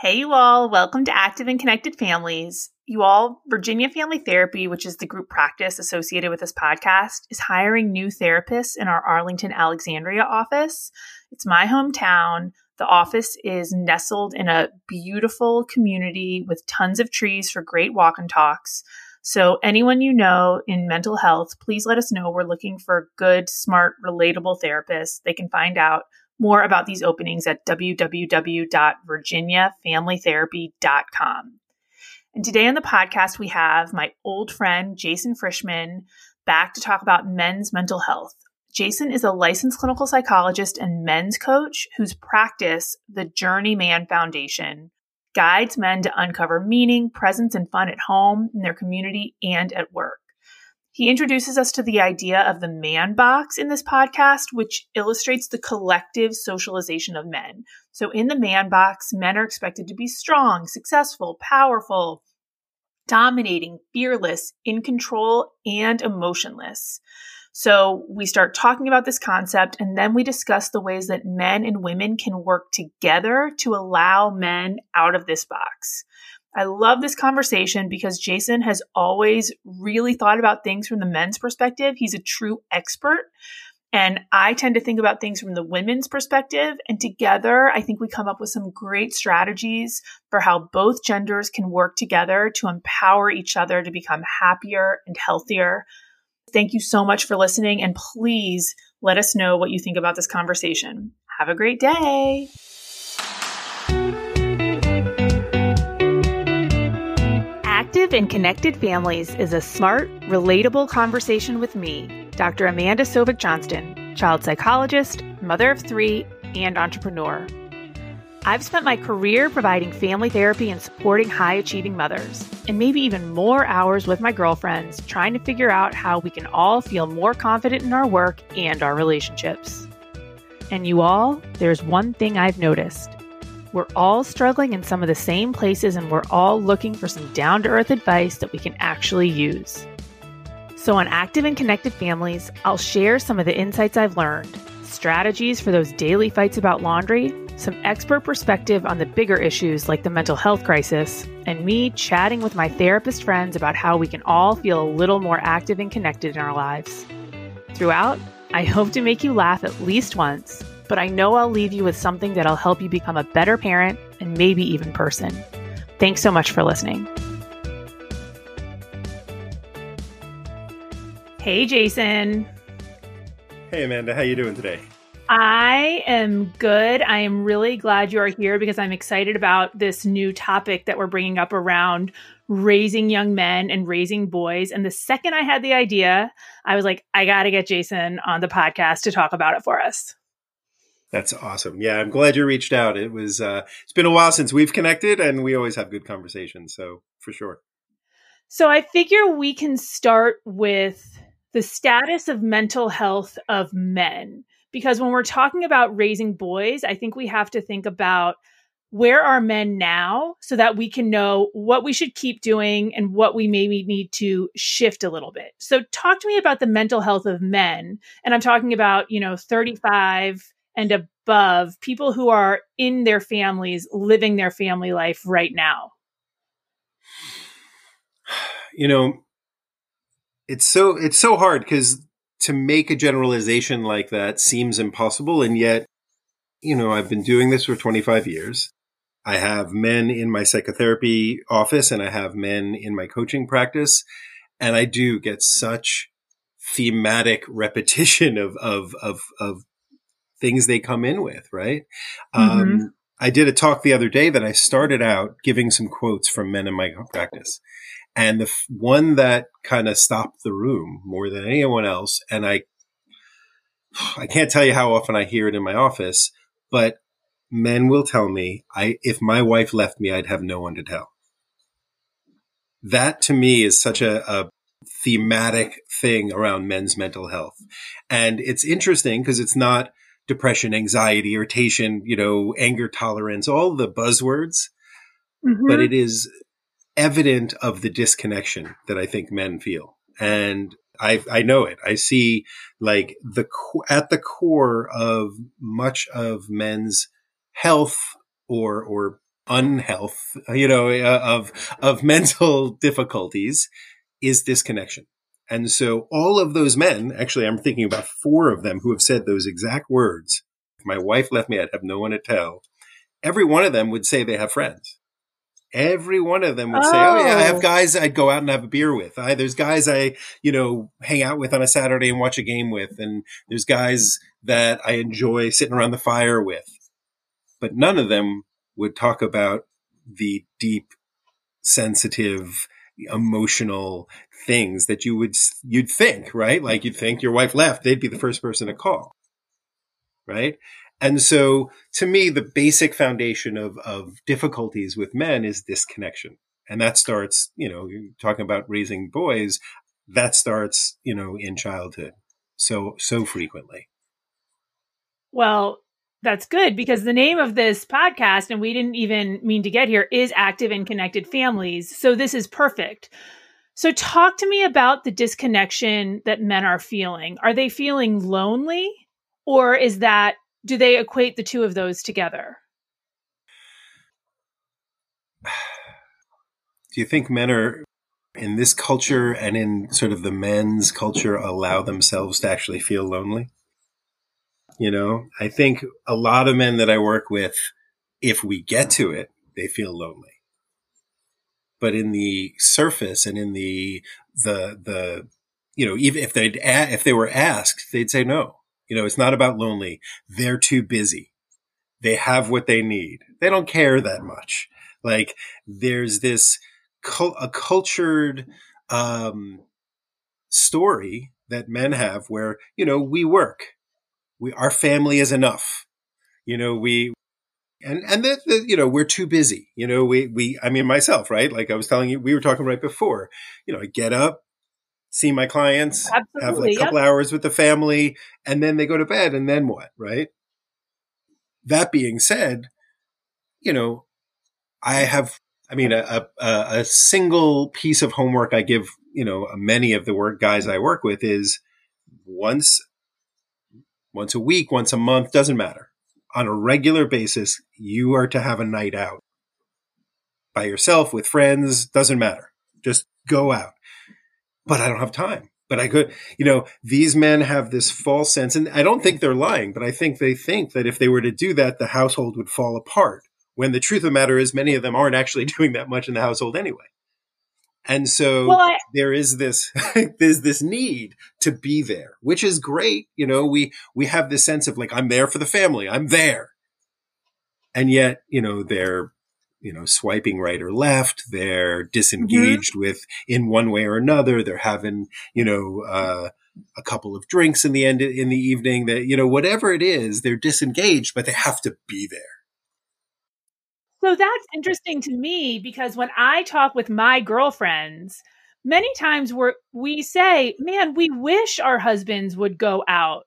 Hey, you all. Welcome to Active and Connected Families. You all, Virginia Family Therapy, which is the group practice associated with this podcast, is hiring new therapists in our Arlington, Alexandria office. It's my hometown. The office is nestled in a beautiful community with tons of trees for great walk and talks. So, anyone you know in mental health, please let us know. We're looking for good, smart, relatable therapists. They can find out more about these openings at www.virginiafamilytherapy.com. And today on the podcast, we have my old friend, Jason Frischman, back to talk about men's mental health. Jason is a licensed clinical psychologist and men's coach whose practice, the Journeyman Foundation, guides men to uncover meaning, presence, and fun at home, in their community, and at work. He introduces us to the idea of the man box in this podcast, which illustrates the collective socialization of men. So, in the man box, men are expected to be strong, successful, powerful, dominating, fearless, in control, and emotionless. So, we start talking about this concept, and then we discuss the ways that men and women can work together to allow men out of this box. I love this conversation because Jason has always really thought about things from the men's perspective. He's a true expert. And I tend to think about things from the women's perspective. And together, I think we come up with some great strategies for how both genders can work together to empower each other to become happier and healthier. Thank you so much for listening. And please let us know what you think about this conversation. Have a great day. Active and Connected Families is a smart, relatable conversation with me, Dr. Amanda Sovic Johnston, child psychologist, mother of three, and entrepreneur. I've spent my career providing family therapy and supporting high achieving mothers, and maybe even more hours with my girlfriends trying to figure out how we can all feel more confident in our work and our relationships. And you all, there's one thing I've noticed we're all struggling in some of the same places, and we're all looking for some down to earth advice that we can actually use. So, on Active and Connected Families, I'll share some of the insights I've learned, strategies for those daily fights about laundry, some expert perspective on the bigger issues like the mental health crisis, and me chatting with my therapist friends about how we can all feel a little more active and connected in our lives. Throughout, I hope to make you laugh at least once but I know I'll leave you with something that'll help you become a better parent and maybe even person. Thanks so much for listening. Hey, Jason. Hey, Amanda. How you doing today? I am good. I am really glad you are here because I'm excited about this new topic that we're bringing up around raising young men and raising boys. And the second I had the idea, I was like, I got to get Jason on the podcast to talk about it for us. That's awesome. Yeah, I'm glad you reached out. It was uh it's been a while since we've connected and we always have good conversations, so for sure. So I figure we can start with the status of mental health of men because when we're talking about raising boys, I think we have to think about where are men now so that we can know what we should keep doing and what we maybe need to shift a little bit. So talk to me about the mental health of men and I'm talking about, you know, 35 and above, people who are in their families, living their family life right now? You know, it's so it's so hard because to make a generalization like that seems impossible, and yet, you know, I've been doing this for 25 years. I have men in my psychotherapy office, and I have men in my coaching practice, and I do get such thematic repetition of of of of things they come in with, right? Mm-hmm. Um, I did a talk the other day that I started out giving some quotes from men in my practice. And the f- one that kind of stopped the room more than anyone else, and I, I can't tell you how often I hear it in my office, but men will tell me, I, if my wife left me, I'd have no one to tell. That to me is such a, a thematic thing around men's mental health. And it's interesting because it's not, depression, anxiety, irritation, you know, anger tolerance, all the buzzwords. Mm-hmm. But it is evident of the disconnection that I think men feel. And I, I know it. I see like the, at the core of much of men's health or, or unhealth, you know, uh, of, of mental difficulties is disconnection. And so all of those men, actually, I'm thinking about four of them who have said those exact words. If my wife left me, I'd have no one to tell. Every one of them would say they have friends. Every one of them would oh. say, "Oh yeah, I have oh. guys I'd go out and have a beer with. I, there's guys I, you know, hang out with on a Saturday and watch a game with, and there's guys that I enjoy sitting around the fire with." But none of them would talk about the deep, sensitive, emotional things that you would you'd think, right? Like you'd think your wife left, they'd be the first person to call. Right? And so to me, the basic foundation of, of difficulties with men is disconnection. And that starts, you know, talking about raising boys, that starts, you know, in childhood. So, so frequently. Well, that's good because the name of this podcast, and we didn't even mean to get here, is Active and Connected Families. So this is perfect. So talk to me about the disconnection that men are feeling. Are they feeling lonely? Or is that do they equate the two of those together? Do you think men are in this culture and in sort of the men's culture allow themselves to actually feel lonely? You know, I think a lot of men that I work with, if we get to it, they feel lonely. But in the surface and in the, the, the, you know, even if they'd if they were asked, they'd say no. You know, it's not about lonely. They're too busy. They have what they need. They don't care that much. Like there's this a cultured um, story that men have where you know we work, we our family is enough. You know we and and the, the, you know we're too busy. You know we we I mean myself right like I was telling you we were talking right before. You know I get up, see my clients, Absolutely, have like a couple yep. hours with the family, and then they go to bed. And then what? Right. That being said, you know, I have, I mean, a, a, a single piece of homework I give, you know, many of the work guys I work with is once, once a week, once a month, doesn't matter. On a regular basis, you are to have a night out by yourself with friends, doesn't matter. Just go out but I don't have time. But I could, you know, these men have this false sense, and I don't think they're lying, but I think they think that if they were to do that, the household would fall apart. When the truth of the matter is, many of them aren't actually doing that much in the household anyway. And so well, I- there is this there's this need to be there, which is great. You know, we we have this sense of like I'm there for the family, I'm there, and yet you know they're you know, swiping right or left. They're disengaged mm-hmm. with in one way or another. They're having, you know, uh, a couple of drinks in the end in the evening that, you know, whatever it is, they're disengaged, but they have to be there. So that's interesting to me because when I talk with my girlfriends, many times we we say, man, we wish our husbands would go out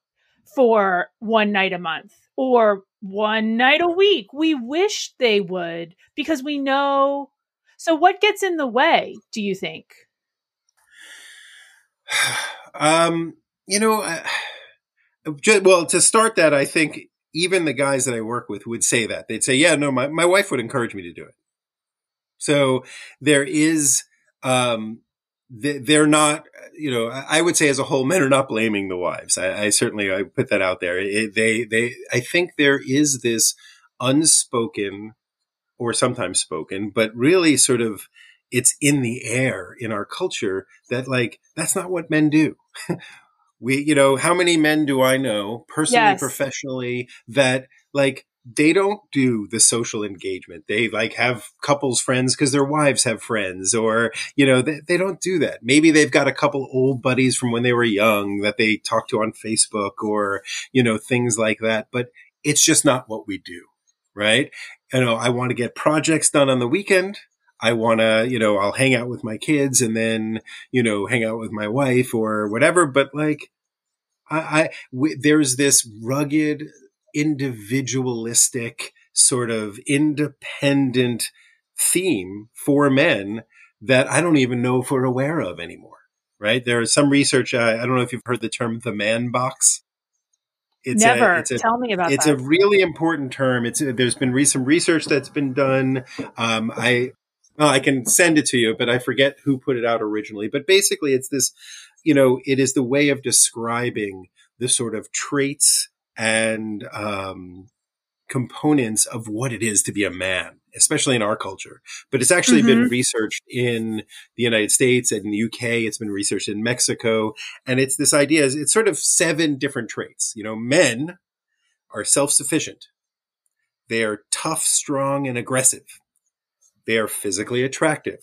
for one night a month or one night a week. We wish they would because we know. So, what gets in the way, do you think? Um, you know, uh, well, to start that, I think even the guys that I work with would say that. They'd say, yeah, no, my, my wife would encourage me to do it. So there is, um, they're not, you know, I would say as a whole, men are not blaming the wives. I, I certainly I put that out there. It, they, they, I think there is this unspoken, or sometimes spoken, but really sort of it's in the air in our culture that like that's not what men do. we, you know, how many men do I know personally, yes. professionally that like they don't do the social engagement. They like have couples friends because their wives have friends or, you know, they, they don't do that. Maybe they've got a couple old buddies from when they were young that they talk to on Facebook or, you know, things like that. But it's just not what we do. Right. You know, I want to get projects done on the weekend. I want to, you know, I'll hang out with my kids and then, you know, hang out with my wife or whatever. But like, I, I w- there's this rugged individualistic, sort of independent theme for men that I don't even know if we're aware of anymore. Right? There is some research. I, I don't know if you've heard the term the man box. It's Never. A, it's a, Tell me about it's that. It's a really important term. It's a, there's been some research that's been done. Um, I well, I can send it to you, but I forget who put it out originally. But basically, it's this. You know, it is the way of describing the sort of traits and um, components of what it is to be a man, especially in our culture. But it's actually mm-hmm. been researched in the United States and in the UK. It's been researched in Mexico. And it's this idea, is it's sort of seven different traits. You know, men are self-sufficient. They are tough, strong, and aggressive. They are physically attractive.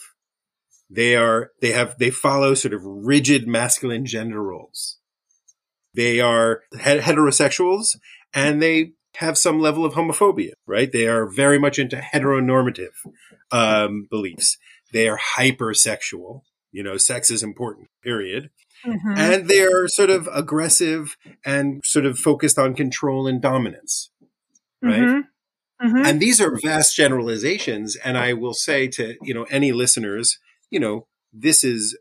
They are, they have, they follow sort of rigid masculine gender roles. They are heterosexuals and they have some level of homophobia, right? They are very much into heteronormative um, beliefs. They are hypersexual. You know, sex is important, period. Mm-hmm. And they are sort of aggressive and sort of focused on control and dominance, right? Mm-hmm. Mm-hmm. And these are vast generalizations. And I will say to, you know, any listeners, you know, this is,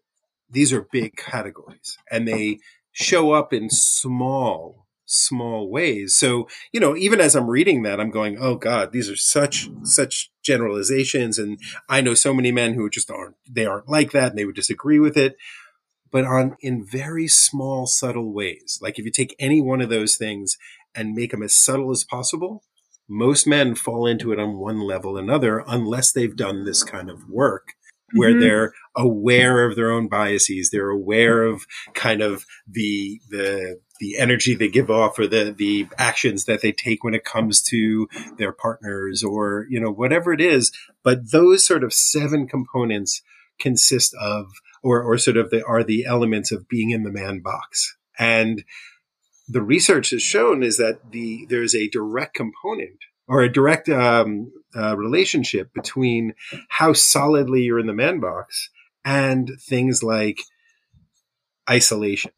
these are big categories and they show up in small small ways. So, you know, even as I'm reading that, I'm going, oh God, these are such, such generalizations. And I know so many men who just aren't, they aren't like that and they would disagree with it. But on, in very small, subtle ways. Like if you take any one of those things and make them as subtle as possible, most men fall into it on one level another unless they've done this kind of work where mm-hmm. they're aware of their own biases. They're aware of kind of the, the, the energy they give off or the, the actions that they take when it comes to their partners or, you know, whatever it is. But those sort of seven components consist of, or, or sort of the, are the elements of being in the man box. And the research has shown is that the, there's a direct component or a direct um, uh, relationship between how solidly you're in the man box and things like isolation,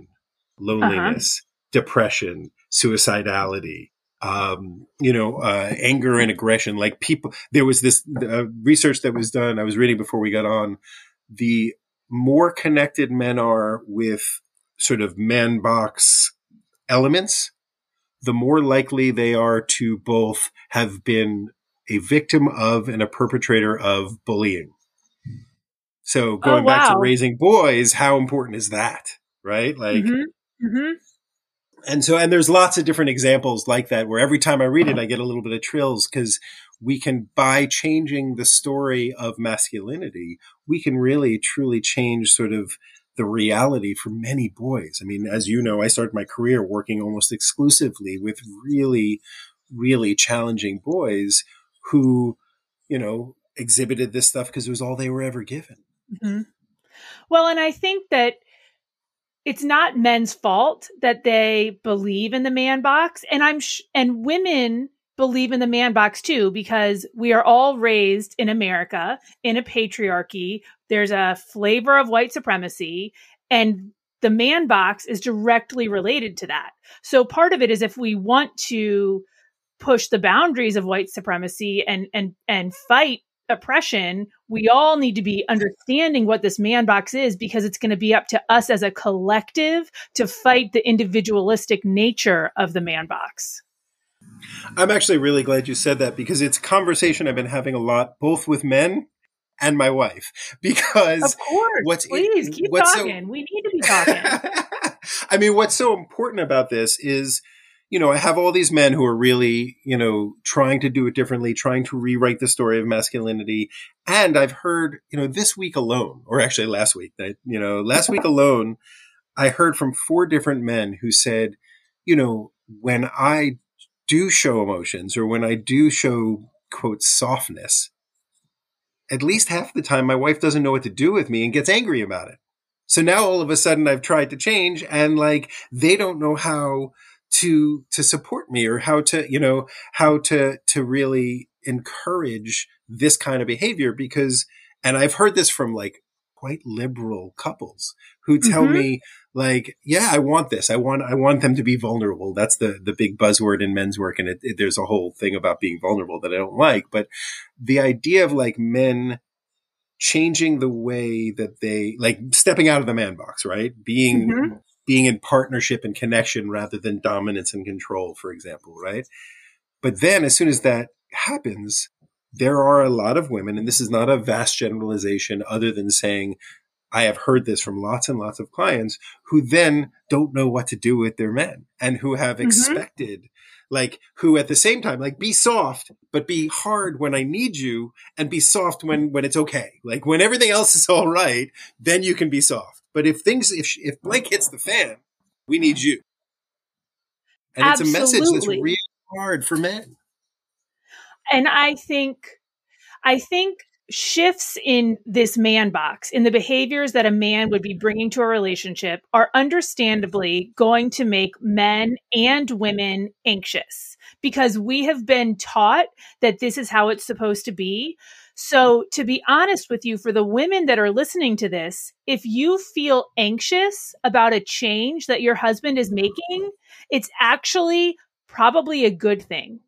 loneliness, uh-huh. depression, suicidality, um, you know, uh, anger and aggression. Like people, there was this uh, research that was done. I was reading before we got on. The more connected men are with sort of man box elements, the more likely they are to both have been a victim of and a perpetrator of bullying. So going oh, wow. back to raising boys, how important is that? Right? Like, mm-hmm. Mm-hmm. and so, and there's lots of different examples like that where every time I read it, I get a little bit of trills because we can, by changing the story of masculinity, we can really truly change sort of the reality for many boys. I mean, as you know, I started my career working almost exclusively with really, really challenging boys who, you know, exhibited this stuff because it was all they were ever given. Mm-hmm. Well, and I think that it's not men's fault that they believe in the man box, and I'm sh- and women believe in the man box too because we are all raised in America in a patriarchy. There's a flavor of white supremacy and the man box is directly related to that. So part of it is if we want to push the boundaries of white supremacy and and and fight oppression, we all need to be understanding what this man box is because it's going to be up to us as a collective to fight the individualistic nature of the man box. I'm actually really glad you said that because it's a conversation I've been having a lot, both with men and my wife. Because of course, what's please keep what's talking. So, we need to be talking. I mean, what's so important about this is, you know, I have all these men who are really, you know, trying to do it differently, trying to rewrite the story of masculinity. And I've heard, you know, this week alone, or actually last week, that, you know, last week alone, I heard from four different men who said, you know, when I do show emotions or when I do show quote softness, at least half the time my wife doesn't know what to do with me and gets angry about it. So now all of a sudden I've tried to change and like they don't know how to to support me or how to, you know, how to to really encourage this kind of behavior because and I've heard this from like quite liberal couples who tell mm-hmm. me like, yeah, I want this. I want, I want them to be vulnerable. That's the, the big buzzword in men's work. And it, it, there's a whole thing about being vulnerable that I don't like. But the idea of like men changing the way that they, like stepping out of the man box, right? Being, mm-hmm. being in partnership and connection rather than dominance and control, for example, right? But then as soon as that happens, there are a lot of women, and this is not a vast generalization other than saying, I have heard this from lots and lots of clients who then don't know what to do with their men and who have mm-hmm. expected like who at the same time like be soft but be hard when i need you and be soft when when it's okay like when everything else is all right then you can be soft but if things if if blake hits the fan we need you and Absolutely. it's a message that's really hard for men and i think i think shifts in this man box, in the behaviors that a man would be bringing to a relationship, are understandably going to make men and women anxious because we have been taught that this is how it's supposed to be. So, to be honest with you, for the women that are listening to this, if you feel anxious about a change that your husband is making, it's actually probably a good thing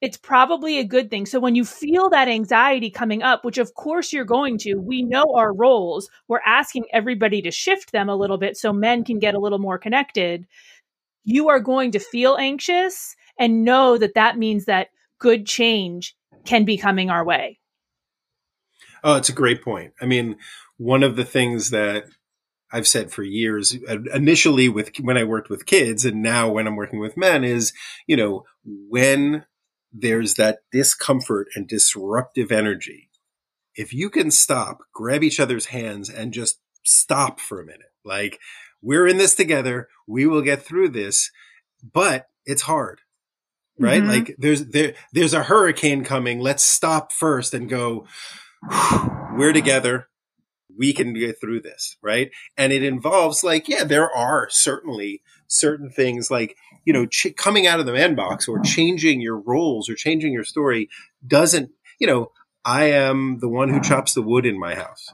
it's probably a good thing. So when you feel that anxiety coming up, which of course you're going to, we know our roles. We're asking everybody to shift them a little bit so men can get a little more connected. You are going to feel anxious and know that that means that good change can be coming our way. Oh, it's a great point. I mean, one of the things that I've said for years, uh, initially with when I worked with kids and now when I'm working with men is, you know, when there's that discomfort and disruptive energy. If you can stop, grab each other's hands and just stop for a minute. Like, we're in this together. We will get through this, but it's hard. Right? Mm-hmm. Like there's there there's a hurricane coming. Let's stop first and go we're together. We can get through this, right? And it involves like yeah, there are certainly certain things like you know ch- coming out of the man box or changing your roles or changing your story doesn't you know i am the one who chops the wood in my house.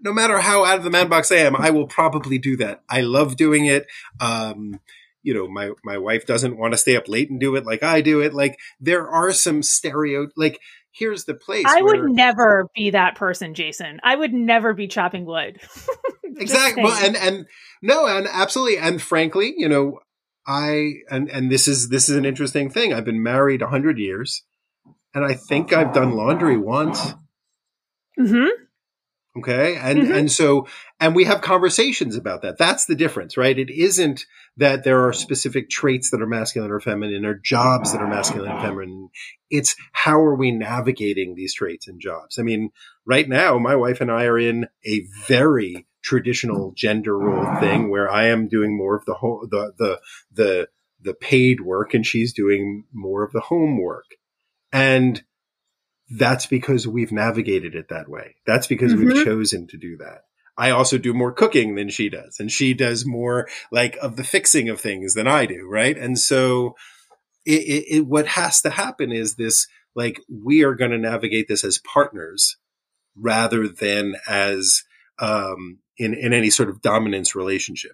No matter how out of the man box i am i will probably do that. I love doing it. Um, you know my my wife doesn't want to stay up late and do it like i do it. Like there are some stereo like here's the place i where, would never be that person jason. I would never be chopping wood exactly well and and no, and absolutely. And frankly, you know, I and and this is this is an interesting thing. I've been married a hundred years, and I think I've done laundry once. Hmm. Okay, and mm-hmm. and so and we have conversations about that. That's the difference, right? It isn't that there are specific traits that are masculine or feminine, or jobs that are masculine and feminine. It's how are we navigating these traits and jobs? I mean, right now, my wife and I are in a very traditional gender role thing where I am doing more of the whole, the, the, the, the paid work and she's doing more of the homework. And that's because we've navigated it that way. That's because mm-hmm. we've chosen to do that. I also do more cooking than she does, and she does more like of the fixing of things than I do, right? And so, it, it, it what has to happen is this: like we are going to navigate this as partners rather than as um, in, in any sort of dominance relationship.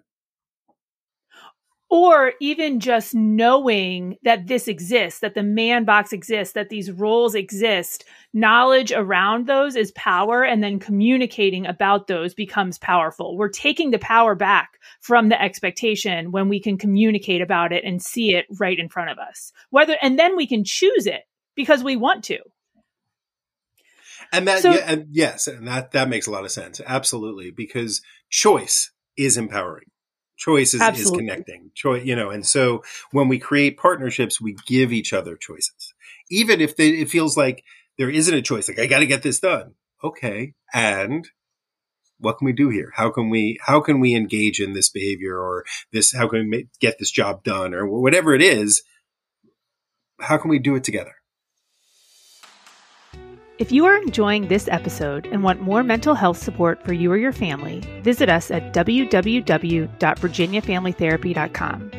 Or even just knowing that this exists, that the man box exists, that these roles exist, knowledge around those is power, and then communicating about those becomes powerful. We're taking the power back from the expectation when we can communicate about it and see it right in front of us. Whether, and then we can choose it because we want to. And that, so, yeah, and yes, and that that makes a lot of sense. Absolutely, because choice is empowering. Choice is, is connecting. Choice, you know, and so when we create partnerships, we give each other choices, even if they, it feels like there isn't a choice. Like I got to get this done. Okay, and what can we do here? How can we how can we engage in this behavior or this? How can we make, get this job done or whatever it is? How can we do it together? If you are enjoying this episode and want more mental health support for you or your family, visit us at www.virginiafamilytherapy.com.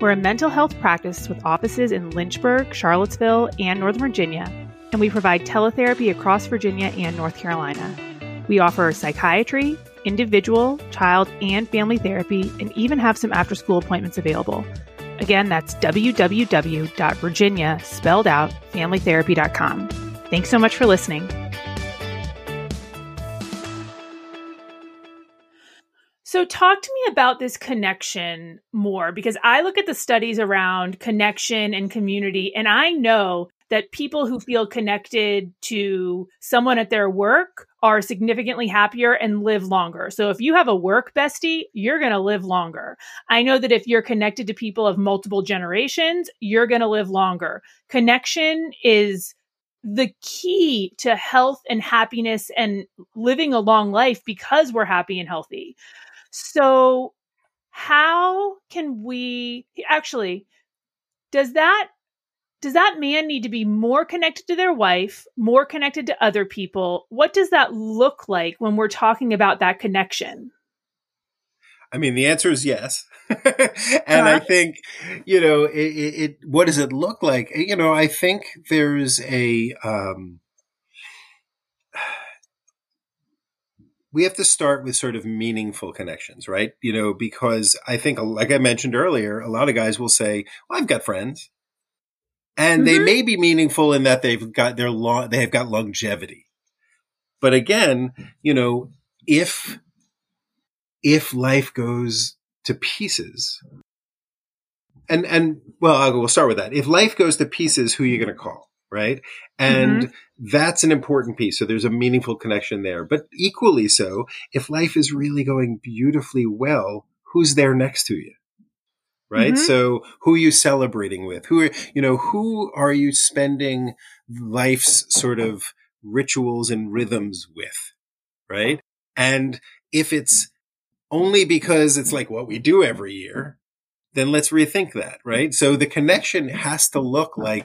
We're a mental health practice with offices in Lynchburg, Charlottesville, and Northern Virginia, and we provide teletherapy across Virginia and North Carolina. We offer psychiatry, individual, child, and family therapy, and even have some after school appointments available. Again, that's www.virginia, spelled out, familytherapy.com. Thanks so much for listening. So, talk to me about this connection more because I look at the studies around connection and community, and I know that people who feel connected to someone at their work are significantly happier and live longer. So if you have a work bestie, you're going to live longer. I know that if you're connected to people of multiple generations, you're going to live longer. Connection is the key to health and happiness and living a long life because we're happy and healthy. So how can we actually does that does that man need to be more connected to their wife, more connected to other people? What does that look like when we're talking about that connection? I mean, the answer is yes. and uh-huh. I think, you know, it, it, what does it look like? You know, I think there's a, um, we have to start with sort of meaningful connections, right? You know, because I think, like I mentioned earlier, a lot of guys will say, well, I've got friends and mm-hmm. they may be meaningful in that they've got their long they have got longevity but again you know if if life goes to pieces and and well I'll, we'll start with that if life goes to pieces who are you going to call right and mm-hmm. that's an important piece so there's a meaningful connection there but equally so if life is really going beautifully well who's there next to you right? Mm-hmm. So who are you celebrating with? Who are, you know, who are you spending life's sort of rituals and rhythms with? Right. And if it's only because it's like what we do every year, then let's rethink that. Right. So the connection has to look like,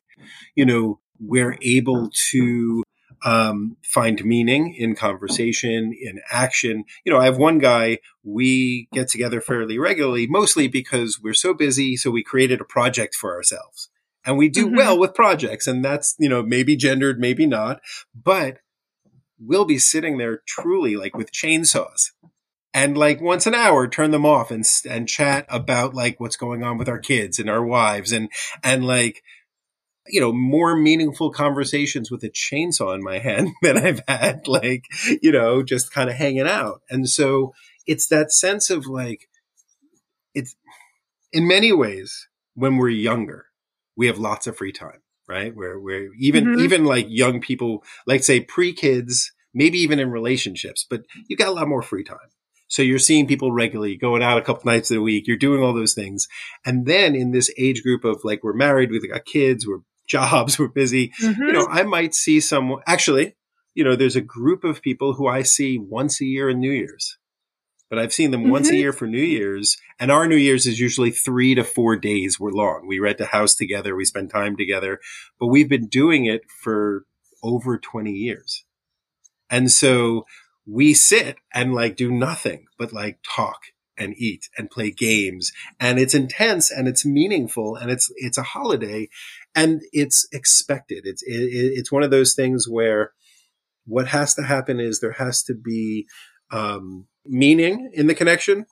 you know, we're able to um, find meaning in conversation, in action. You know, I have one guy, we get together fairly regularly, mostly because we're so busy. So we created a project for ourselves and we do mm-hmm. well with projects. And that's, you know, maybe gendered, maybe not, but we'll be sitting there truly like with chainsaws and like once an hour turn them off and and chat about like what's going on with our kids and our wives and and like you know, more meaningful conversations with a chainsaw in my hand than I've had, like, you know, just kind of hanging out. And so it's that sense of like, it's in many ways when we're younger, we have lots of free time, right? Where, where even, mm-hmm. even like young people, like say pre kids, maybe even in relationships, but you got a lot more free time. So you're seeing people regularly, going out a couple nights a week. You're doing all those things. And then in this age group of like, we're married, we've got kids, we're jobs, we're busy. Mm-hmm. You know, I might see someone actually, you know, there's a group of people who I see once a year in New Year's. But I've seen them mm-hmm. once a mm-hmm. year for New Year's, and our New Year's is usually three to four days. We're long. We rent a house together, we spend time together, but we've been doing it for over 20 years. And so we sit and like do nothing but like talk and eat and play games. And it's intense and it's meaningful and it's it's a holiday and it's expected. It's it, it's one of those things where what has to happen is there has to be um, meaning in the connection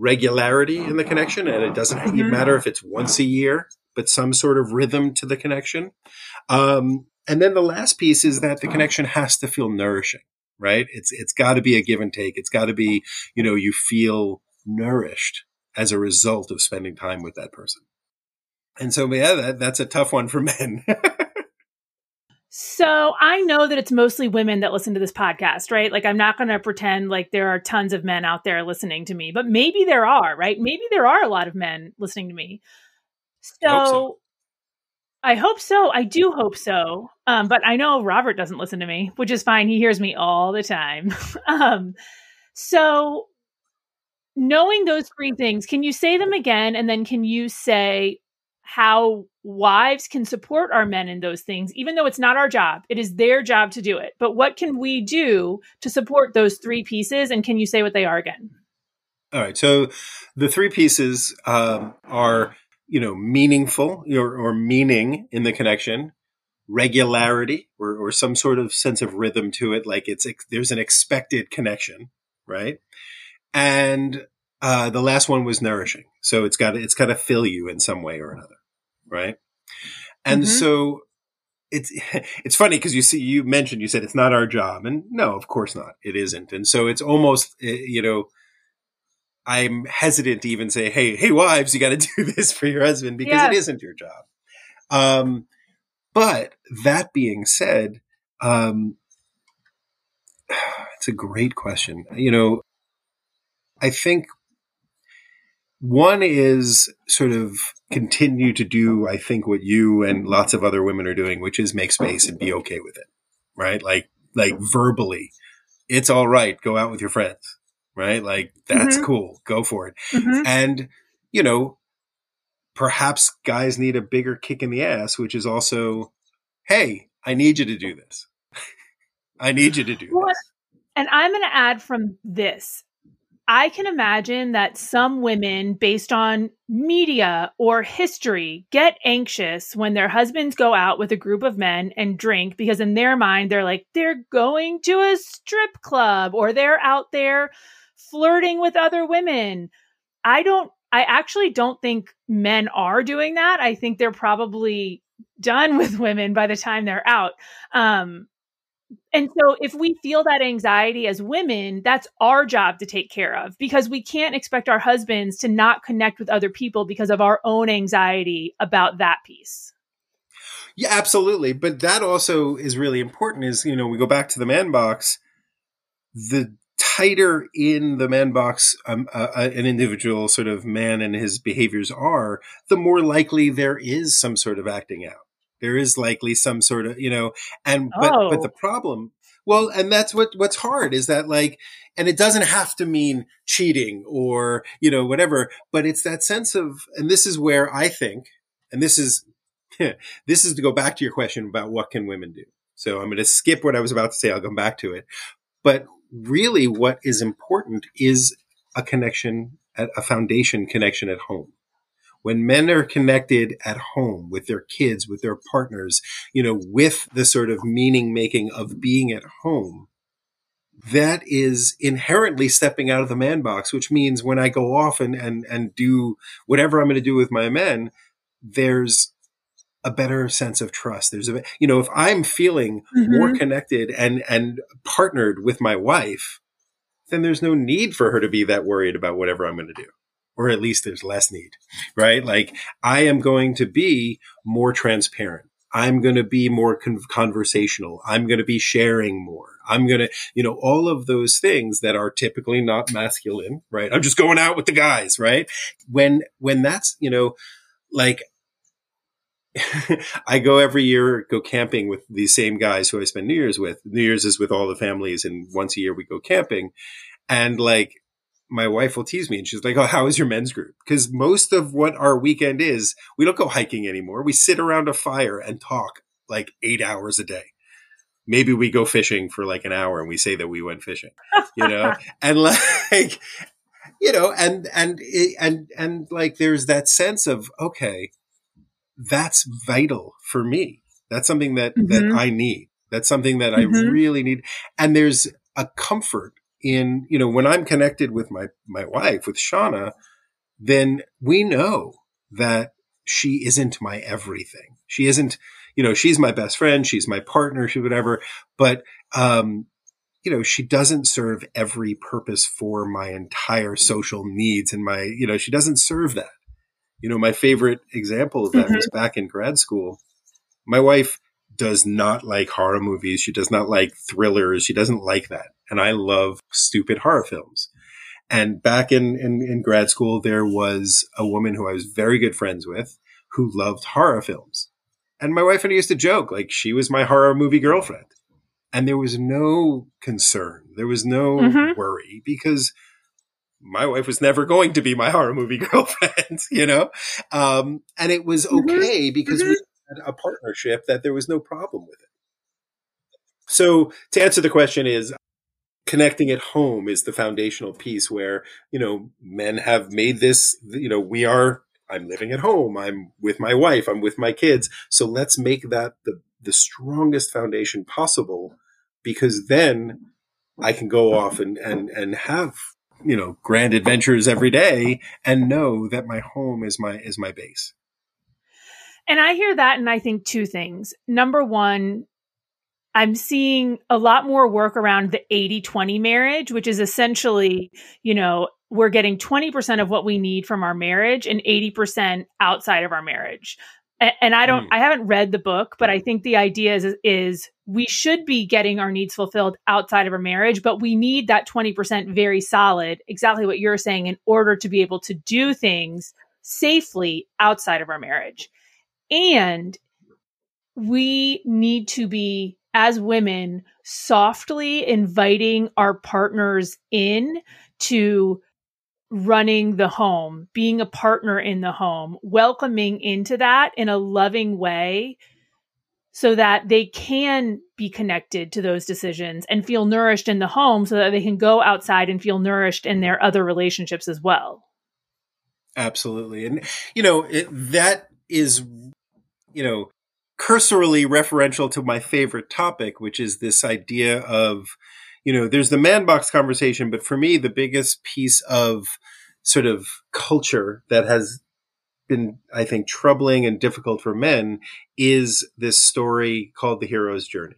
regularity in the connection and it doesn't mm-hmm. matter if it's once a year but some sort of rhythm to the connection. Um, and then the last piece is that the connection has to feel nourishing right it's it's got to be a give and take it's got to be you know you feel nourished as a result of spending time with that person. And so, yeah, that, that's a tough one for men. so I know that it's mostly women that listen to this podcast, right? Like, I'm not going to pretend like there are tons of men out there listening to me, but maybe there are, right? Maybe there are a lot of men listening to me. So, so. I, hope so. I do hope so. Um, but I know Robert doesn't listen to me, which is fine. He hears me all the time. um, so knowing those three things, can you say them again? And then can you say how wives can support our men in those things, even though it's not our job? It is their job to do it. But what can we do to support those three pieces? And can you say what they are again? All right. So the three pieces um, are, you know, meaningful or, or, meaning in the connection, regularity or, or some sort of sense of rhythm to it, like it's there's an expected connection, right? and uh, the last one was nourishing. So it's got it's got to fill you in some way or another, right? And mm-hmm. so it's it's funny because you see you mentioned you said it's not our job, and no, of course not, it isn't. And so it's almost eh, you know. I'm hesitant to even say, "Hey, hey, wives, you got to do this for your husband," because yes. it isn't your job. Um, but that being said, um, it's a great question. You know, I think one is sort of continue to do, I think, what you and lots of other women are doing, which is make space and be okay with it, right? Like, like verbally, it's all right. Go out with your friends, right? Like, that's mm-hmm. cool. Go for it. Mm-hmm. And, you know, perhaps guys need a bigger kick in the ass, which is also, hey, I need you to do this. I need you to do well, this. And I'm going to add from this I can imagine that some women, based on media or history, get anxious when their husbands go out with a group of men and drink because, in their mind, they're like, they're going to a strip club or they're out there flirting with other women. I don't, I actually don't think men are doing that. I think they're probably done with women by the time they're out. Um, and so if we feel that anxiety as women, that's our job to take care of because we can't expect our husbands to not connect with other people because of our own anxiety about that piece. Yeah, absolutely. But that also is really important is, you know, we go back to the man box, the tighter in the man box um, uh, uh an individual sort of man and his behaviors are, the more likely there is some sort of acting out there is likely some sort of you know and but oh. but the oh. problem well and that's what what's hard is that like and it doesn't have to mean cheating or you know whatever but it's that sense of and this is where i think and this is this is to go back to your question about what can women do so i'm going to skip what i was about to say i'll come back to it but really what is important is a connection a foundation connection at home. When men are connected at home with their kids, with their partners, you know, with the sort of meaning making of being at home, that is inherently stepping out of the man box, which means when I go off and, and, and do whatever I'm going to do with my men, there's a better sense of trust. There's a, you know, if I'm feeling mm-hmm. more connected and, and partnered with my wife, then there's no need for her to be that worried about whatever I'm going to do or at least there's less need, right? Like I am going to be more transparent. I'm going to be more con- conversational. I'm going to be sharing more. I'm going to, you know, all of those things that are typically not masculine, right? I'm just going out with the guys, right? When, when that's, you know, like I go every year, go camping with these same guys who I spend New Year's with. New Year's is with all the families and once a year we go camping. And like, my wife will tease me and she's like, Oh, how is your men's group? Because most of what our weekend is, we don't go hiking anymore. We sit around a fire and talk like eight hours a day. Maybe we go fishing for like an hour and we say that we went fishing, you know, and like, you know, and, and, and, and like there's that sense of, okay, that's vital for me. That's something that, mm-hmm. that I need. That's something that mm-hmm. I really need. And there's a comfort in, you know, when I'm connected with my, my wife, with Shauna, then we know that she isn't my everything. She isn't, you know, she's my best friend. She's my partner. She whatever, but, um, you know, she doesn't serve every purpose for my entire social needs and my, you know, she doesn't serve that. You know, my favorite example of that mm-hmm. was back in grad school. My wife does not like horror movies. She does not like thrillers. She doesn't like that. And I love stupid horror films. And back in, in, in grad school, there was a woman who I was very good friends with who loved horror films. And my wife and I used to joke, like she was my horror movie girlfriend. And there was no concern. There was no mm-hmm. worry because my wife was never going to be my horror movie girlfriend, you know? Um, and it was mm-hmm. okay because mm-hmm. we a partnership that there was no problem with it. So to answer the question is connecting at home is the foundational piece where, you know, men have made this, you know, we are, I'm living at home. I'm with my wife. I'm with my kids. So let's make that the, the strongest foundation possible because then I can go off and, and, and have, you know, grand adventures every day and know that my home is my, is my base. And I hear that and I think two things. Number one, I'm seeing a lot more work around the 80 20 marriage, which is essentially, you know, we're getting 20% of what we need from our marriage and 80% outside of our marriage. And, and I don't, mm. I haven't read the book, but I think the idea is, is we should be getting our needs fulfilled outside of our marriage, but we need that 20% very solid, exactly what you're saying, in order to be able to do things safely outside of our marriage. And we need to be, as women, softly inviting our partners in to running the home, being a partner in the home, welcoming into that in a loving way so that they can be connected to those decisions and feel nourished in the home so that they can go outside and feel nourished in their other relationships as well. Absolutely. And, you know, it, that is, you know, cursorily referential to my favorite topic, which is this idea of, you know, there's the man box conversation, but for me, the biggest piece of sort of culture that has been, I think, troubling and difficult for men is this story called the hero's journey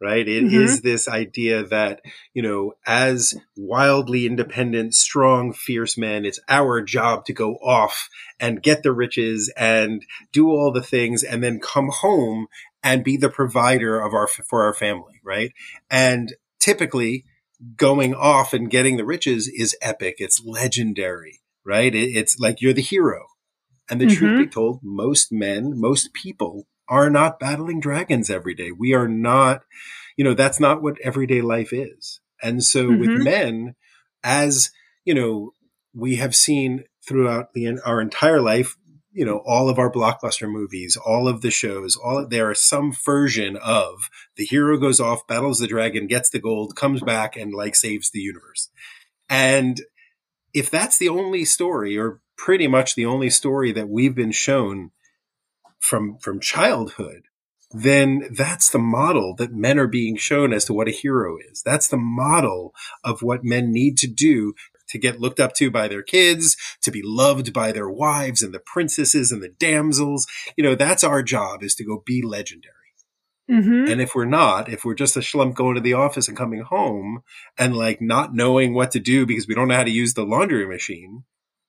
right? It mm-hmm. is this idea that, you know, as wildly independent, strong, fierce men, it's our job to go off and get the riches and do all the things and then come home and be the provider of our, for our family, right? And typically going off and getting the riches is epic. It's legendary, right? It, it's like you're the hero. And the mm-hmm. truth be told, most men, most people are not battling dragons every day. We are not, you know, that's not what everyday life is. And so mm-hmm. with men, as, you know, we have seen throughout the, our entire life, you know, all of our blockbuster movies, all of the shows, all there are some version of the hero goes off, battles the dragon, gets the gold, comes back and like saves the universe. And if that's the only story or pretty much the only story that we've been shown from, from childhood, then that's the model that men are being shown as to what a hero is. That's the model of what men need to do to get looked up to by their kids, to be loved by their wives and the princesses and the damsels. You know, that's our job is to go be legendary. Mm-hmm. And if we're not, if we're just a schlump going to the office and coming home and like not knowing what to do because we don't know how to use the laundry machine,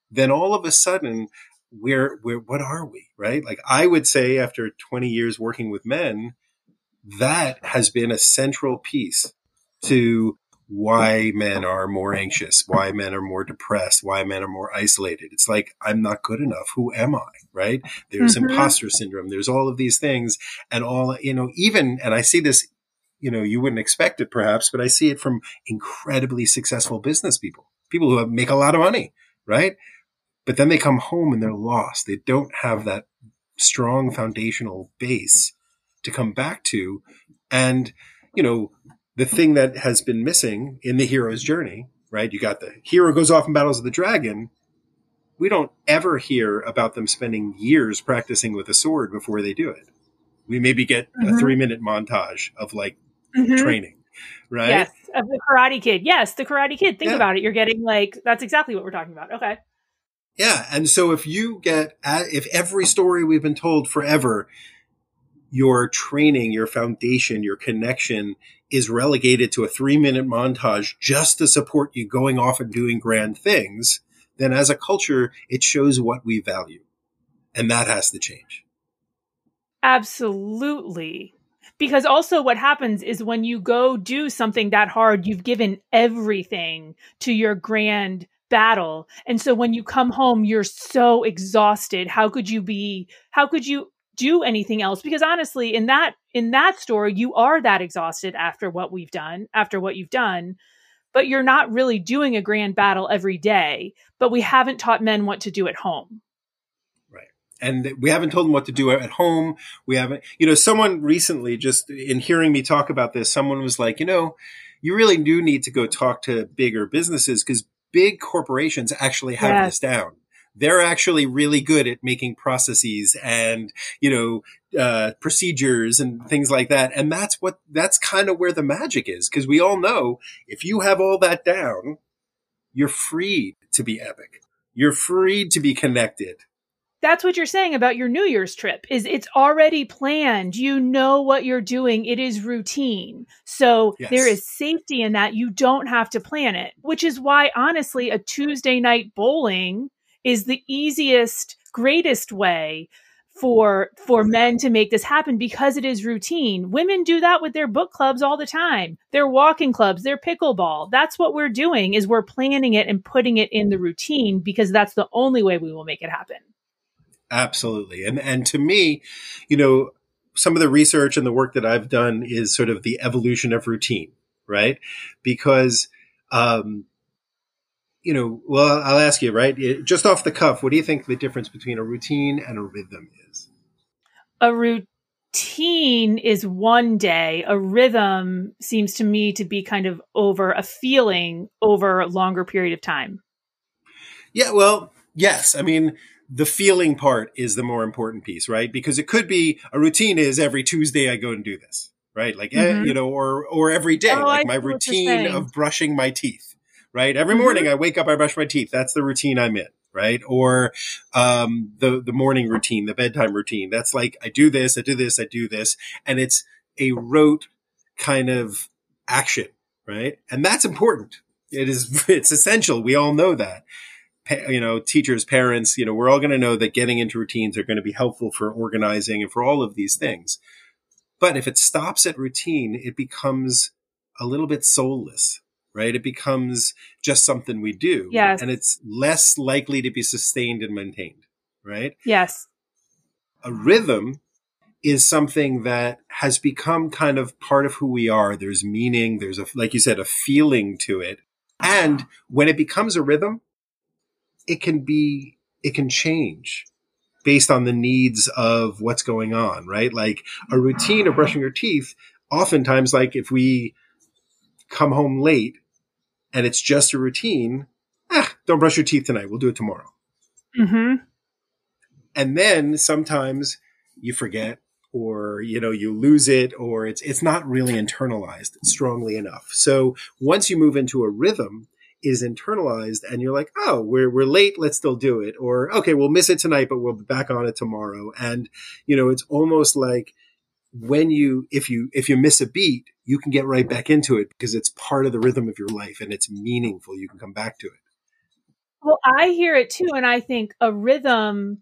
then all of a sudden we're, we're, what are we? Right? Like I would say after 20 years working with men, that has been a central piece to why men are more anxious, why men are more depressed, why men are more isolated. It's like, I'm not good enough. Who am I? Right? There's mm-hmm. imposter syndrome. There's all of these things and all, you know, even, and I see this, you know, you wouldn't expect it perhaps, but I see it from incredibly successful business people, people who make a lot of money, right? But then they come home and they're lost. They don't have that strong foundational base to come back to. And, you know, the thing that has been missing in the hero's journey, right? You got the hero goes off and battles the dragon. We don't ever hear about them spending years practicing with a sword before they do it. We maybe get mm-hmm. a three minute montage of like mm-hmm. training, right? Yes, of the Karate Kid. Yes, the Karate Kid. Think yeah. about it. You're getting like that's exactly what we're talking about. Okay. Yeah, and so if you get if every story we've been told forever your training, your foundation, your connection is relegated to a three minute montage just to support you going off and doing grand things, then as a culture, it shows what we value. And that has to change. Absolutely. Because also, what happens is when you go do something that hard, you've given everything to your grand battle. And so when you come home, you're so exhausted. How could you be, how could you do anything else? Because honestly in that in that story you are that exhausted after what we've done after what you've done but you're not really doing a grand battle every day. But we haven't taught men what to do at home. Right. And we haven't told them what to do at home. We haven't you know someone recently just in hearing me talk about this someone was like you know you really do need to go talk to bigger businesses because big corporations actually have yes. this down they're actually really good at making processes and, you know, uh, procedures and things like that. And that's what, that's kind of where the magic is. Cause we all know if you have all that down, you're free to be epic. You're free to be connected. That's what you're saying about your New Year's trip is it's already planned. You know what you're doing. It is routine. So yes. there is safety in that. You don't have to plan it, which is why honestly a Tuesday night bowling is the easiest, greatest way for for men to make this happen because it is routine. Women do that with their book clubs all the time. Their walking clubs, their pickleball. That's what we're doing is we're planning it and putting it in the routine because that's the only way we will make it happen. Absolutely. And and to me, you know, some of the research and the work that I've done is sort of the evolution of routine, right? Because um you know, well, I'll ask you, right? Just off the cuff, what do you think the difference between a routine and a rhythm is? A routine is one day. A rhythm seems to me to be kind of over a feeling over a longer period of time. Yeah, well, yes. I mean, the feeling part is the more important piece, right? Because it could be a routine is every Tuesday I go and do this, right? Like, eh, mm-hmm. you know, or, or every day, oh, like I my routine of brushing my teeth right? Every mm-hmm. morning I wake up, I brush my teeth. That's the routine I'm in, right? Or um, the the morning routine, the bedtime routine. That's like I do this, I do this, I do this, and it's a rote kind of action, right? And that's important. It is it's essential. We all know that. You know, teachers, parents, you know, we're all going to know that getting into routines are going to be helpful for organizing and for all of these things. But if it stops at routine, it becomes a little bit soulless right? It becomes just something we do. Yes. And it's less likely to be sustained and maintained, right? Yes. A rhythm is something that has become kind of part of who we are. There's meaning, there's a, like you said, a feeling to it. And when it becomes a rhythm, it can be, it can change based on the needs of what's going on, right? Like a routine of brushing your teeth, oftentimes, like if we come home late, and it's just a routine, ah, don't brush your teeth tonight. We'll do it tomorrow. Mm-hmm. And then sometimes you forget or you know you lose it or it's it's not really internalized strongly enough. So once you move into a rhythm is internalized and you're like, "Oh, we're we're late, let's still do it." Or, "Okay, we'll miss it tonight, but we'll be back on it tomorrow." And you know, it's almost like when you if you if you miss a beat you can get right back into it because it's part of the rhythm of your life and it's meaningful you can come back to it well i hear it too and i think a rhythm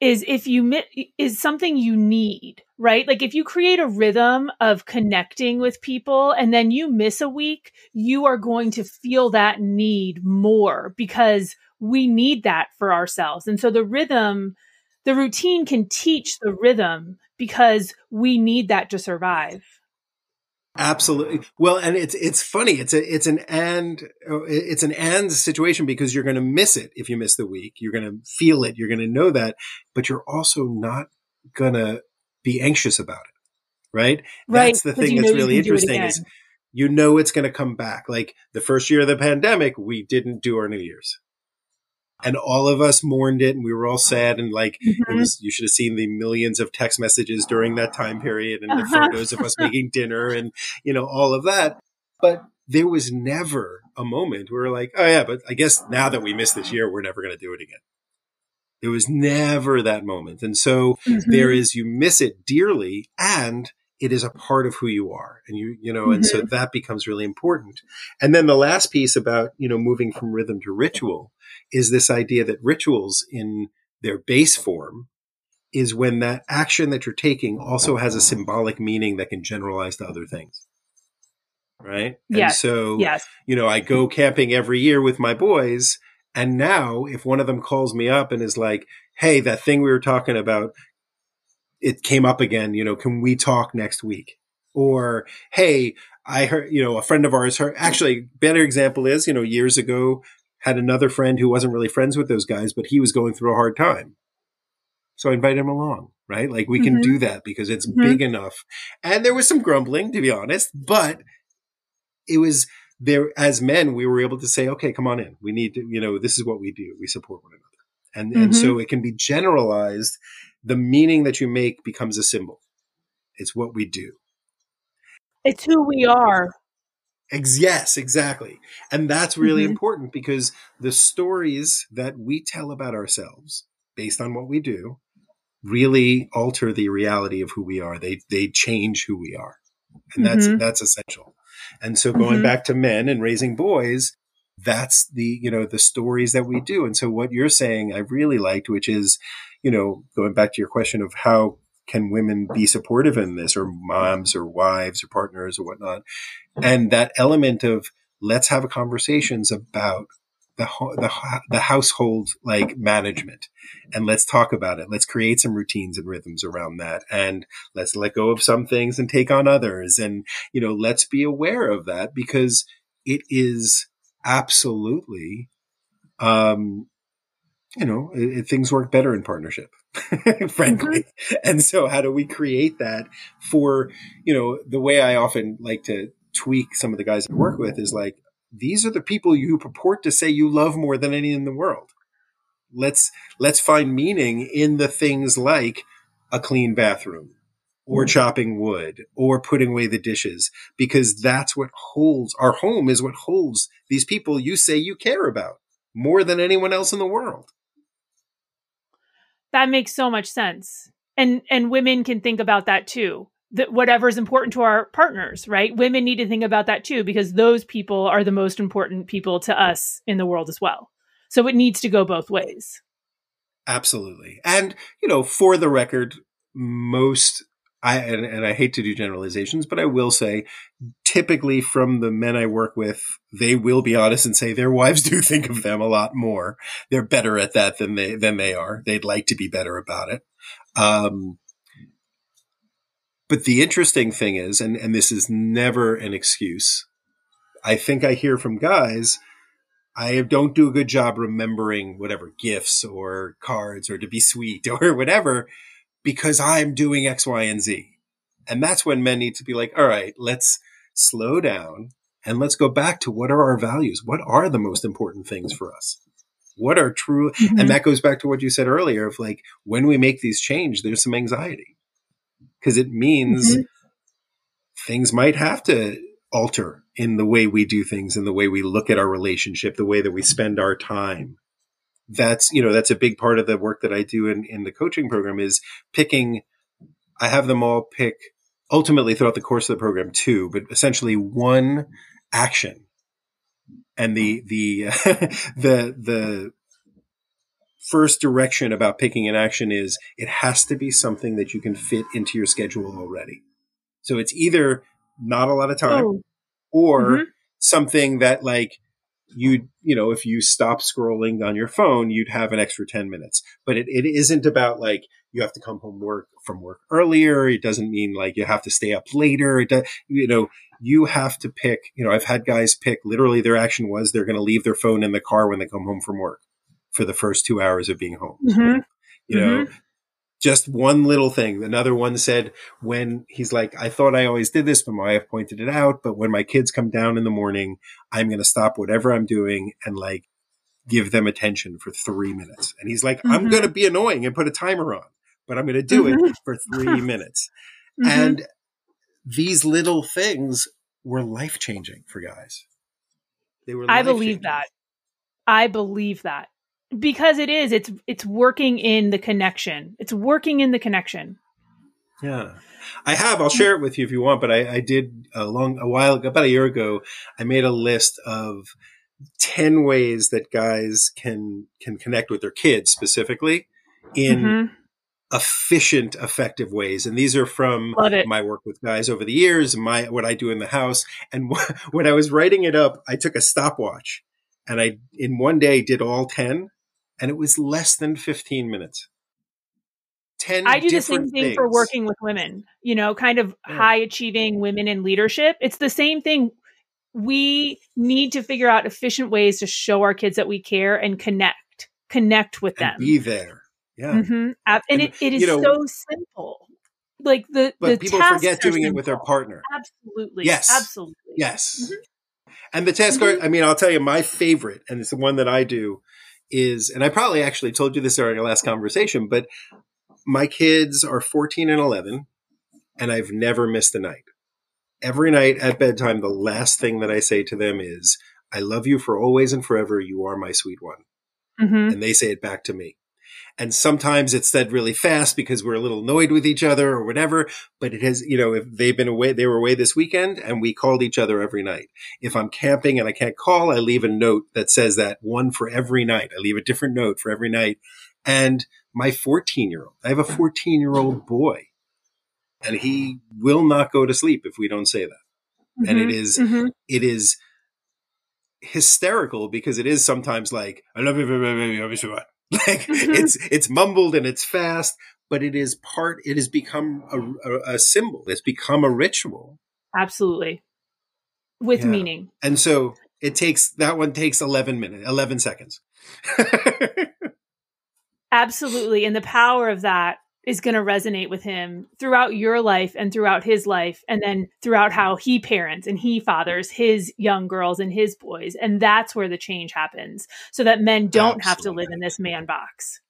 is if you is something you need right like if you create a rhythm of connecting with people and then you miss a week you are going to feel that need more because we need that for ourselves and so the rhythm the routine can teach the rhythm because we need that to survive. Absolutely. Well, and it's it's funny. It's a it's an and it's an and situation because you're going to miss it if you miss the week. You're going to feel it. You're going to know that, but you're also not going to be anxious about it. Right? Right. That's the thing that's really interesting is you know it's going to come back. Like the first year of the pandemic, we didn't do our New Year's and all of us mourned it and we were all sad and like mm-hmm. was, you should have seen the millions of text messages during that time period and the uh-huh. photos of us making dinner and you know all of that but there was never a moment where we're like oh yeah but i guess now that we missed this year we're never going to do it again there was never that moment and so mm-hmm. there is you miss it dearly and it is a part of who you are and you you know mm-hmm. and so mm-hmm. that becomes really important and then the last piece about you know moving from rhythm to ritual is this idea that rituals in their base form is when that action that you're taking also has a symbolic meaning that can generalize to other things right yes. and so yes. you know i go camping every year with my boys and now if one of them calls me up and is like hey that thing we were talking about it came up again, you know, can we talk next week? Or, hey, I heard, you know, a friend of ours heard, actually, better example is, you know, years ago, had another friend who wasn't really friends with those guys, but he was going through a hard time. So I invited him along, right? Like we mm-hmm. can do that because it's mm-hmm. big enough. And there was some grumbling, to be honest, but it was there as men, we were able to say, okay, come on in. We need to, you know, this is what we do. We support one another. And, mm-hmm. and so it can be generalized the meaning that you make becomes a symbol. It's what we do. It's who we are. Ex- yes, exactly. And that's really mm-hmm. important because the stories that we tell about ourselves based on what we do really alter the reality of who we are. They they change who we are. And that's mm-hmm. that's essential. And so going mm-hmm. back to men and raising boys, that's the you know the stories that we do. And so what you're saying I really liked which is, you know, going back to your question of how can women be supportive in this or moms or wives or partners or whatnot and that element of let's have conversations about the, the, the household like management and let's talk about it. Let's create some routines and rhythms around that and let's let go of some things and take on others. And, you know, let's be aware of that because it is absolutely, um, you know, it, it, things work better in partnership, frankly. Mm-hmm. And so how do we create that for, you know, the way I often like to tweak some of the guys I work with is like, these are the people you purport to say you love more than any in the world. Let's let's find meaning in the things like a clean bathroom or mm. chopping wood or putting away the dishes because that's what holds our home is what holds these people you say you care about more than anyone else in the world. That makes so much sense. And and women can think about that too that whatever is important to our partners, right? Women need to think about that too, because those people are the most important people to us in the world as well. So it needs to go both ways. Absolutely. And, you know, for the record, most I and, and, I hate to do generalizations, but I will say typically from the men I work with, they will be honest and say their wives do think of them a lot more. They're better at that than they than they are. They'd like to be better about it. Um, but the interesting thing is, and, and this is never an excuse. I think I hear from guys, I don't do a good job remembering whatever gifts or cards or to be sweet or whatever because I'm doing X, Y, and Z. And that's when men need to be like, all right, let's slow down and let's go back to what are our values? What are the most important things for us? What are true? Mm-hmm. And that goes back to what you said earlier of like, when we make these change, there's some anxiety because it means mm-hmm. things might have to alter in the way we do things, in the way we look at our relationship, the way that we spend our time. That's, you know, that's a big part of the work that I do in, in the coaching program is picking, I have them all pick ultimately throughout the course of the program too, but essentially one action and the, the, the, the first direction about picking an action is it has to be something that you can fit into your schedule already. So it's either not a lot of time oh. or mm-hmm. something that like you you know if you stop scrolling on your phone you'd have an extra 10 minutes but it, it isn't about like you have to come home work from work earlier it doesn't mean like you have to stay up later it does, you know you have to pick you know i've had guys pick literally their action was they're going to leave their phone in the car when they come home from work for the first two hours of being home. Mm-hmm. You know, mm-hmm. Just one little thing. Another one said when he's like, I thought I always did this, but my wife pointed it out. But when my kids come down in the morning, I'm going to stop whatever I'm doing and like give them attention for three minutes. And he's like, mm-hmm. I'm going to be annoying and put a timer on, but I'm going to do it mm-hmm. for three minutes. Mm-hmm. And these little things were life changing for guys. They were. I believe that. I believe that because it is it's it's working in the connection. It's working in the connection. Yeah. I have i'll share it with you if you want but i, I did a long a while ago about a year ago i made a list of 10 ways that guys can can connect with their kids specifically in mm-hmm. efficient effective ways. And these are from my work with guys over the years my what i do in the house. And when i was writing it up i took a stopwatch and i in one day did all 10 and it was less than 15 minutes. 10 I do the same thing things. for working with women, you know, kind of yeah. high achieving women in leadership. It's the same thing. We need to figure out efficient ways to show our kids that we care and connect, connect with and them. Be there. Yeah. Mm-hmm. And, and, it, it is know, so simple. Like the, but the people forget doing simple. it with their partner. Absolutely. Yes. Absolutely. Yes. Mm-hmm. And the task, mm-hmm. I mean, I'll tell you my favorite, and it's the one that I do is, and I probably actually told you this during our last conversation, but my kids are 14 and 11, and I've never missed a night. Every night at bedtime, the last thing that I say to them is, I love you for always and forever. You are my sweet one. Mm-hmm. And they say it back to me. And sometimes it's said really fast because we're a little annoyed with each other or whatever. But it has, you know, if they've been away, they were away this weekend and we called each other every night. If I'm camping and I can't call, I leave a note that says that one for every night. I leave a different note for every night. And my 14 year old, I have a 14 year old boy and he will not go to sleep if we don't say that. Mm-hmm. And it mm-hmm. is, mm-hmm. it is hysterical because it is sometimes like, I love you, like mm-hmm. it's, it's mumbled and it's fast, but it is part, it has become a, a, a symbol. It's become a ritual. Absolutely. With yeah. meaning. And so it takes, that one takes 11 minutes, 11 seconds. Absolutely. And the power of that is going to resonate with him throughout your life and throughout his life and then throughout how he parents and he fathers his young girls and his boys and that's where the change happens so that men don't Absolutely. have to live in this man box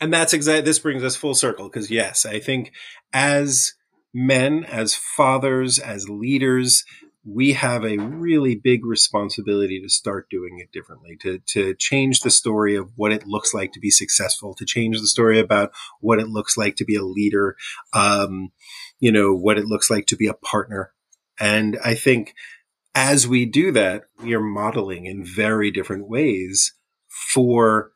and that's exactly this brings us full circle because yes i think as men as fathers as leaders we have a really big responsibility to start doing it differently, to, to change the story of what it looks like to be successful, to change the story about what it looks like to be a leader, um, you know, what it looks like to be a partner. And I think as we do that, we are modeling in very different ways for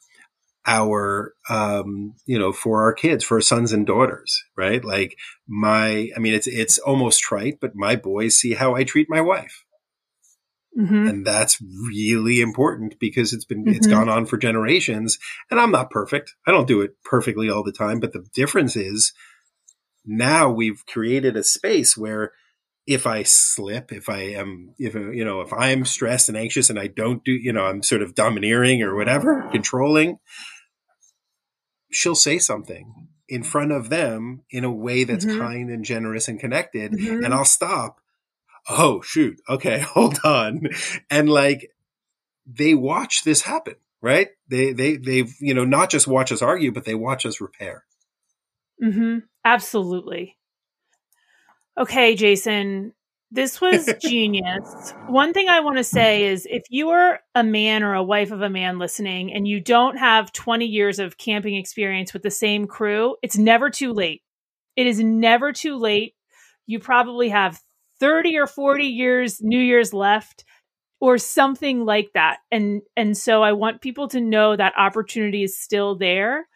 our um, you know for our kids for our sons and daughters right like my i mean it's it's almost trite but my boys see how i treat my wife mm-hmm. and that's really important because it's been mm-hmm. it's gone on for generations and i'm not perfect i don't do it perfectly all the time but the difference is now we've created a space where if I slip, if I am, if you know, if I'm stressed and anxious and I don't do, you know, I'm sort of domineering or whatever, controlling, she'll say something in front of them in a way that's mm-hmm. kind and generous and connected mm-hmm. and I'll stop. Oh shoot. Okay. Hold on. And like they watch this happen, right? They, they, they've, you know, not just watch us argue, but they watch us repair. Mm-hmm. Absolutely. Okay, Jason, this was genius. One thing I want to say is if you are a man or a wife of a man listening and you don't have 20 years of camping experience with the same crew, it's never too late. It is never too late. You probably have 30 or 40 years New Year's left or something like that. And and so I want people to know that opportunity is still there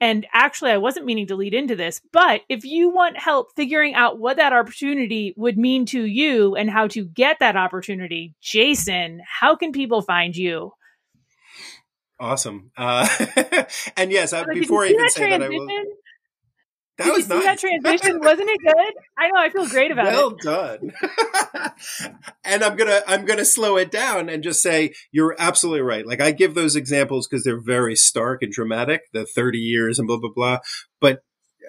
and actually, I wasn't meaning to lead into this, but if you want help figuring out what that opportunity would mean to you and how to get that opportunity, Jason, how can people find you? Awesome. Uh, and yes, I, before I even say that, I will. That Did was you nice. that transition? Wasn't it good? I know. I feel great about well it. Well done. and I'm gonna I'm gonna slow it down and just say you're absolutely right. Like I give those examples because they're very stark and dramatic. The 30 years and blah blah blah. But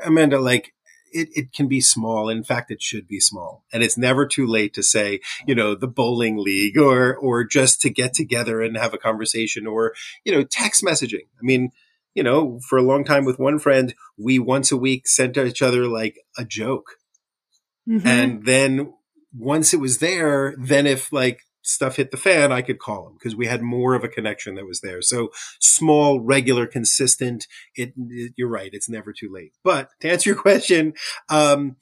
Amanda, like it, it can be small. In fact, it should be small. And it's never too late to say, you know, the bowling league or, or just to get together and have a conversation or, you know, text messaging. I mean, you know, for a long time with one friend, we once a week sent each other like a joke. Mm-hmm. And then once it was there, then if like stuff hit the fan, I could call him because we had more of a connection that was there. So small, regular, consistent. It, it you're right. It's never too late. But to answer your question, um,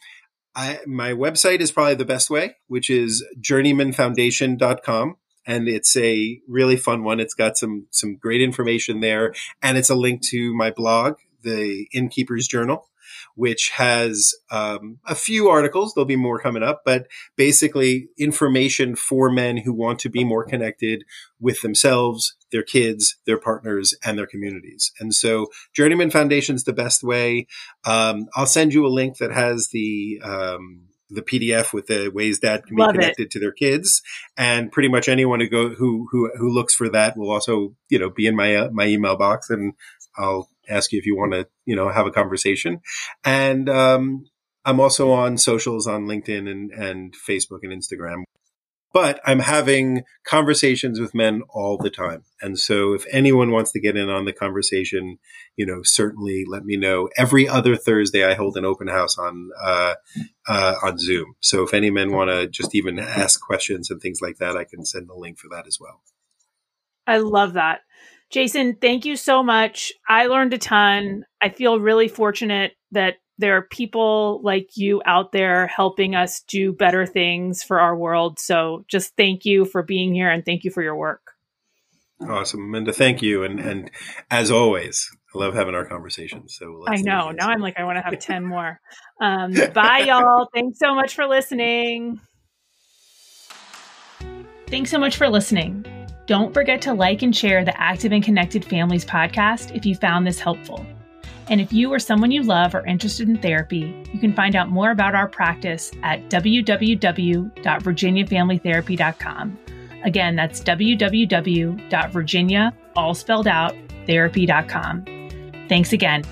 I, my website is probably the best way, which is journeymanfoundation.com and it's a really fun one. It's got some some great information there, and it's a link to my blog, the Innkeeper's Journal, which has um, a few articles. There'll be more coming up, but basically information for men who want to be more connected with themselves, their kids, their partners, and their communities. And so, Journeyman Foundation is the best way. Um, I'll send you a link that has the um, the PDF with the ways dad can be Love connected it. to their kids, and pretty much anyone who go who who who looks for that will also you know be in my uh, my email box, and I'll ask you if you want to you know have a conversation, and um, I'm also on socials on LinkedIn and and Facebook and Instagram but I'm having conversations with men all the time. And so if anyone wants to get in on the conversation, you know, certainly let me know. Every other Thursday, I hold an open house on, uh, uh, on Zoom. So if any men want to just even ask questions and things like that, I can send the link for that as well. I love that. Jason, thank you so much. I learned a ton. I feel really fortunate that there are people like you out there helping us do better things for our world. So just thank you for being here and thank you for your work. Awesome. And to thank you. And, and as always, I love having our conversations. So I know. Now I'm like, I want to have 10 more. Um, bye, y'all. Thanks so much for listening. Thanks so much for listening. Don't forget to like and share the Active and Connected Families podcast if you found this helpful. And if you or someone you love are interested in therapy, you can find out more about our practice at www.virginiafamilytherapy.com. Again, that's www.virginia, all spelled out, therapy.com. Thanks again.